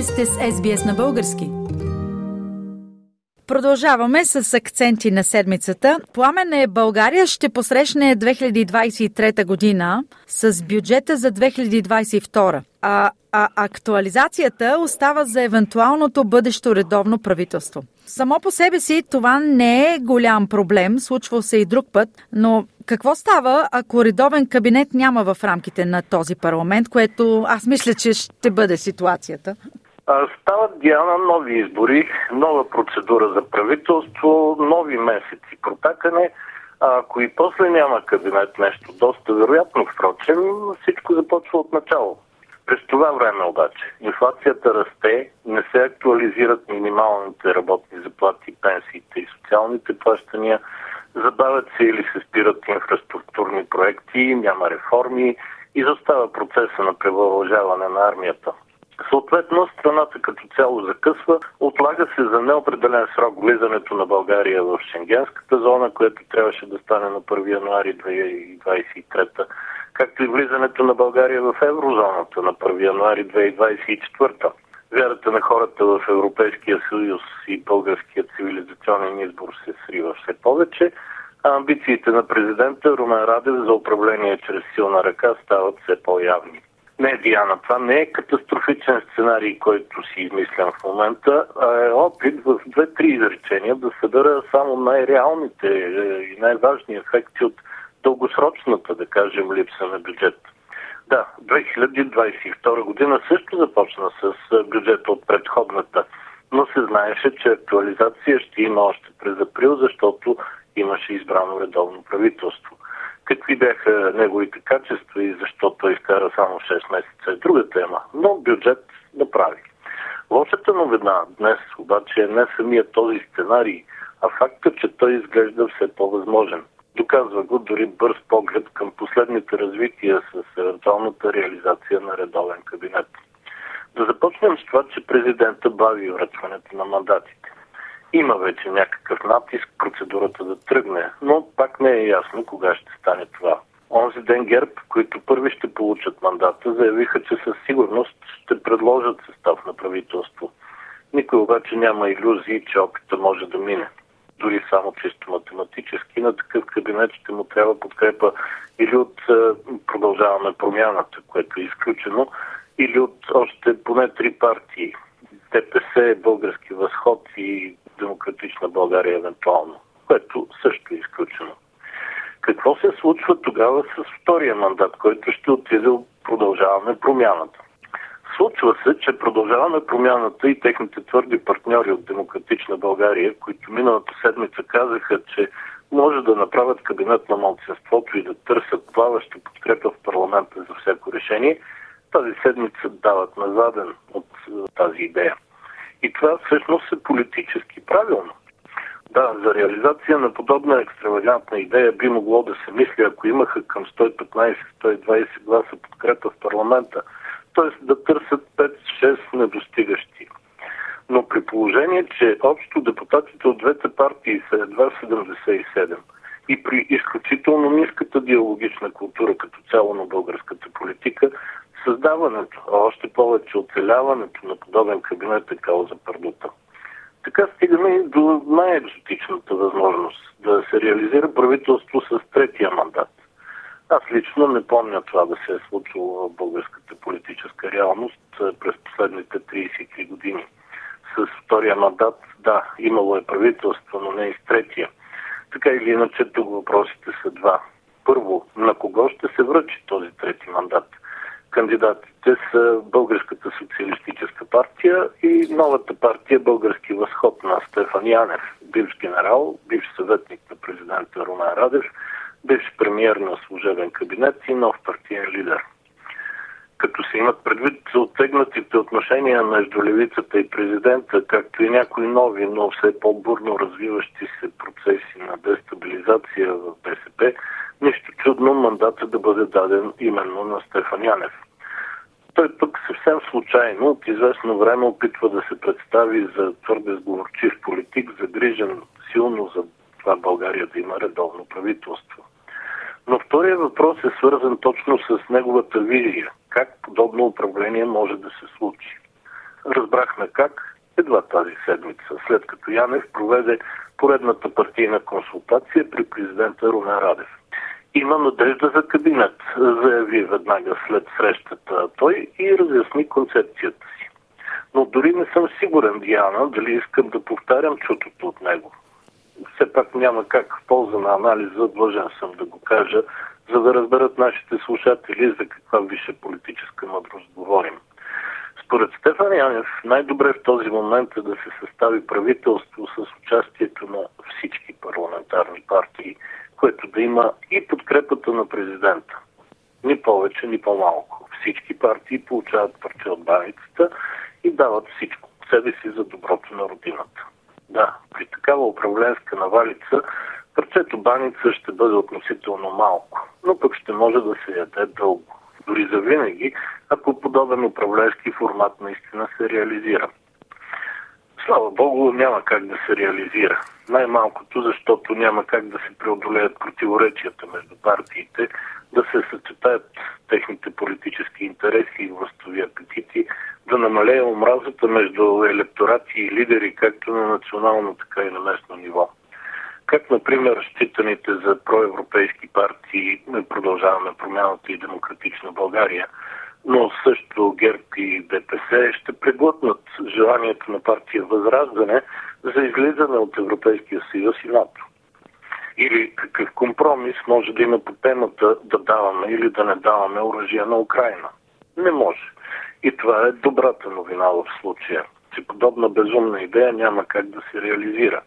Вие сте с SBS на български. Продължаваме с акценти на седмицата. Пламен е България ще посрещне 2023 година с бюджета за 2022. А, а актуализацията остава за евентуалното бъдещо редовно правителство. Само по себе си това не е голям проблем, случва се и друг път, но какво става, ако редовен кабинет няма в рамките на този парламент, което аз мисля, че ще бъде ситуацията? Стават Диана нови избори, нова процедура за правителство, нови месеци протакане. Ако и после няма кабинет нещо доста вероятно, впрочем, всичко започва от начало. През това време обаче инфлацията расте, не се актуализират минималните работни заплати, пенсиите и социалните плащания, забавят се или се спират инфраструктурни проекти, няма реформи и застава процеса на превъоръжаване на армията. Съответно, страната като цяло закъсва, отлага се за неопределен срок влизането на България в Шенгенската зона, което трябваше да стане на 1 януари 2023, както и влизането на България в еврозоната на 1 януари 2024. Вярата на хората в Европейския съюз и българският цивилизационен избор се срива все повече, а амбициите на президента Румен Радев за управление чрез силна ръка стават все по-явни. Не, Диана, това не е катастрофичен сценарий, който си измислям в момента, а е опит в две-три изречения да събера само най-реалните и най-важни ефекти от дългосрочната, да кажем, липса на бюджет. Да, 2022 година също започна с бюджета от предходната, но се знаеше, че актуализация ще има още през април, защото имаше избрано редовно правителство. Какви бяха неговите качества и защо той изкара само 6 месеца е друга тема, но бюджет направи. Лошата новина днес обаче е не самия този сценарий, а факта, че той изглежда все по-възможен. Доказва го дори бърз поглед към последните развития с евентуалната реализация на редовен кабинет. Да започнем с това, че президента бави връчването на мандатите. Има вече някакъв натиск процедурата да тръгне, но пак не е ясно кога ще стане това. Онзи ден ГЕРБ, които първи ще получат мандата, заявиха, че със сигурност ще предложат състав на правителство. Никой обаче няма иллюзии, че опита може да мине. Дори само чисто математически на такъв кабинет ще му трябва подкрепа или от е, продължаваме промяната, което е изключено, или от още поне три партии. ДПС, Български възход и Демократична България евентуално, което също е изключено. Какво се случва тогава с втория мандат, който ще отиде продължаваме промяната? Случва се, че продължаваме промяната и техните твърди партньори от Демократична България, които миналата седмица казаха, че може да направят кабинет на младсенството и да търсят плаваща подкрепа в парламента за всяко решение, тази седмица дават на заден от тази идея. И това всъщност е политически правилно. Да, за реализация на подобна екстравагантна идея би могло да се мисли, ако имаха към 115-120 гласа подкрепа в парламента, т.е. да търсят 5-6 недостигащи. Но при положение, че общо депутатите от двете партии са едва 77 и при изключително ниската диалогична култура като цяло на българската политика, Създаването, а още повече оцеляването на подобен кабинет е кауза пърдута. Така стигаме и до най-екзотичната възможност да се реализира правителство с третия мандат. Аз лично не помня това да се е случило в българската политическа реалност през последните 33 години. С втория мандат, да, имало е правителство, но не и с третия. Така или иначе, тук въпросите са два. Първо, на кого ще се връчи този трети мандат? Кандидатите са Българската социалистическа партия и новата партия Български възход на Стефан Янев, бивш генерал, бивш съветник на президента Румен Радев, бивш премьер на служебен кабинет и нов партиен лидер. Като се имат предвид оттегнатите отношения между левицата и президента, както и някои нови, но все по-бурно развиващи се процеси на дестабилизация в БСП, чудно мандата да бъде даден именно на Стефан Янев. Той пък съвсем случайно от известно време опитва да се представи за твърде сговорчив политик, загрижен силно за това България да има редовно правителство. Но втория въпрос е свързан точно с неговата визия. Как подобно управление може да се случи? Разбрахме как едва тази седмица, след като Янев проведе поредната партийна консултация при президента Румен Радев. Има надежда за кабинет, заяви веднага след срещата той и разясни концепцията си. Но дори не съм сигурен, Диана, дали искам да повтарям чутото от него. Все пак няма как в полза на анализа, длъжен съм да го кажа, за да разберат нашите слушатели за каква висша политическа мъдрост говорим. Според Стефан Янев, най-добре в този момент е да се състави правителство с участието на всички парламентарни партии, което да има и подкрепата на президента. Ни повече, ни по-малко. Всички партии получават парче от баницата и дават всичко от себе си за доброто на родината. Да, при такава управленска навалица парчето баница ще бъде относително малко, но пък ще може да се яде дълго. Дори за винаги, ако подобен управленски формат наистина се реализира. Слава Богу, няма как да се реализира. Най-малкото, защото няма как да се преодолеят противоречията между партиите, да се съчетаят техните политически интереси и властови апетити, да намалее омразата между електорати и лидери, както на национално, така и на местно ниво. Как, например, считаните за проевропейски партии продължаваме промяната и демократична България, но също ГЕРБ и ДПС ще преглътнат желанието на партия Възраждане за излизане от Европейския съюз и НАТО. Или какъв компромис може да има по темата да даваме или да не даваме оръжие на Украина. Не може. И това е добрата новина в случая, че подобна безумна идея няма как да се реализира.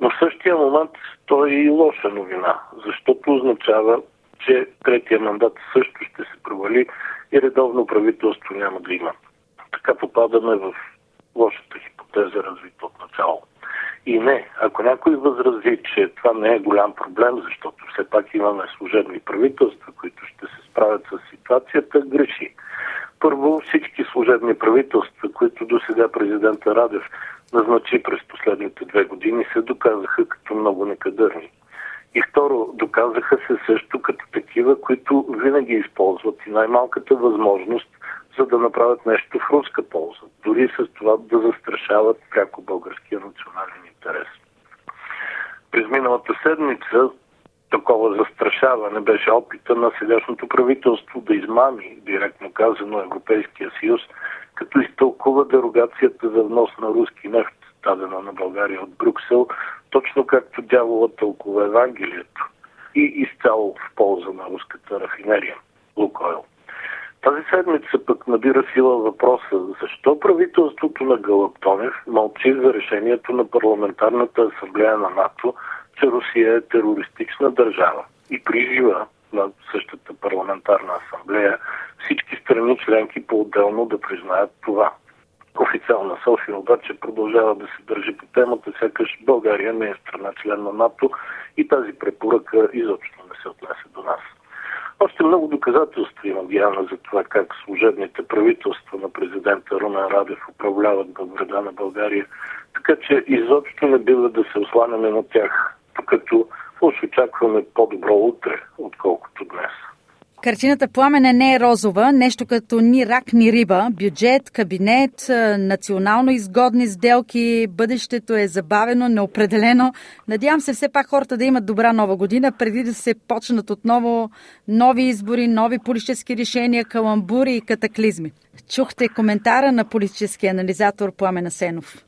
Но в същия момент то е и лоша новина, защото означава, че третия мандат също ще се провали и редовно правителство няма да има. Така попадаме в лошата хипотеза, развита от начало. И не, ако някой възрази, че това не е голям проблем, защото все пак имаме служебни правителства, които ще се справят с ситуацията, греши. Първо, всички служебни правителства, които до сега президента Радев назначи през последните две години, се доказаха като много некадърни. И второ, доказаха се също като такива, които винаги използват и най-малката възможност, за да направят нещо в руска полза. Дори с това да застрашават пряко българския национален интерес. През миналата седмица такова застрашаване беше опита на сегашното правителство да измами, директно казано, Европейския съюз, като изтълкува дерогацията за внос на руски нефт, дадена на България от Брюксел, точно както дявола тълкува Евангелието и изцяло в полза на руската рафинерия Лукойл. Тази седмица пък набира сила въпроса защо правителството на Галактонев мълчи за решението на парламентарната асамблея на НАТО, че Русия е терористична държава и прижива на същата парламентарна асамблея всички страни членки по-отделно да признаят това. Официална София обаче продължава да се държи по темата, сякаш България не е страна член на НАТО и тази препоръка изобщо не се отнесе до нас. Още много доказателства има Диана за това как служебните правителства на президента Румен Радев управляват във вреда на България, така че изобщо не бива да се осланяме на тях, докато уж очакваме по-добро утре, отколкото днес. Картината Пламене не е розова, нещо като ни рак, ни риба. Бюджет, кабинет, национално изгодни сделки, бъдещето е забавено, неопределено. Надявам се все пак хората да имат добра нова година, преди да се почнат отново нови избори, нови политически решения, каламбури и катаклизми. Чухте коментара на политически анализатор Пламена Сенов.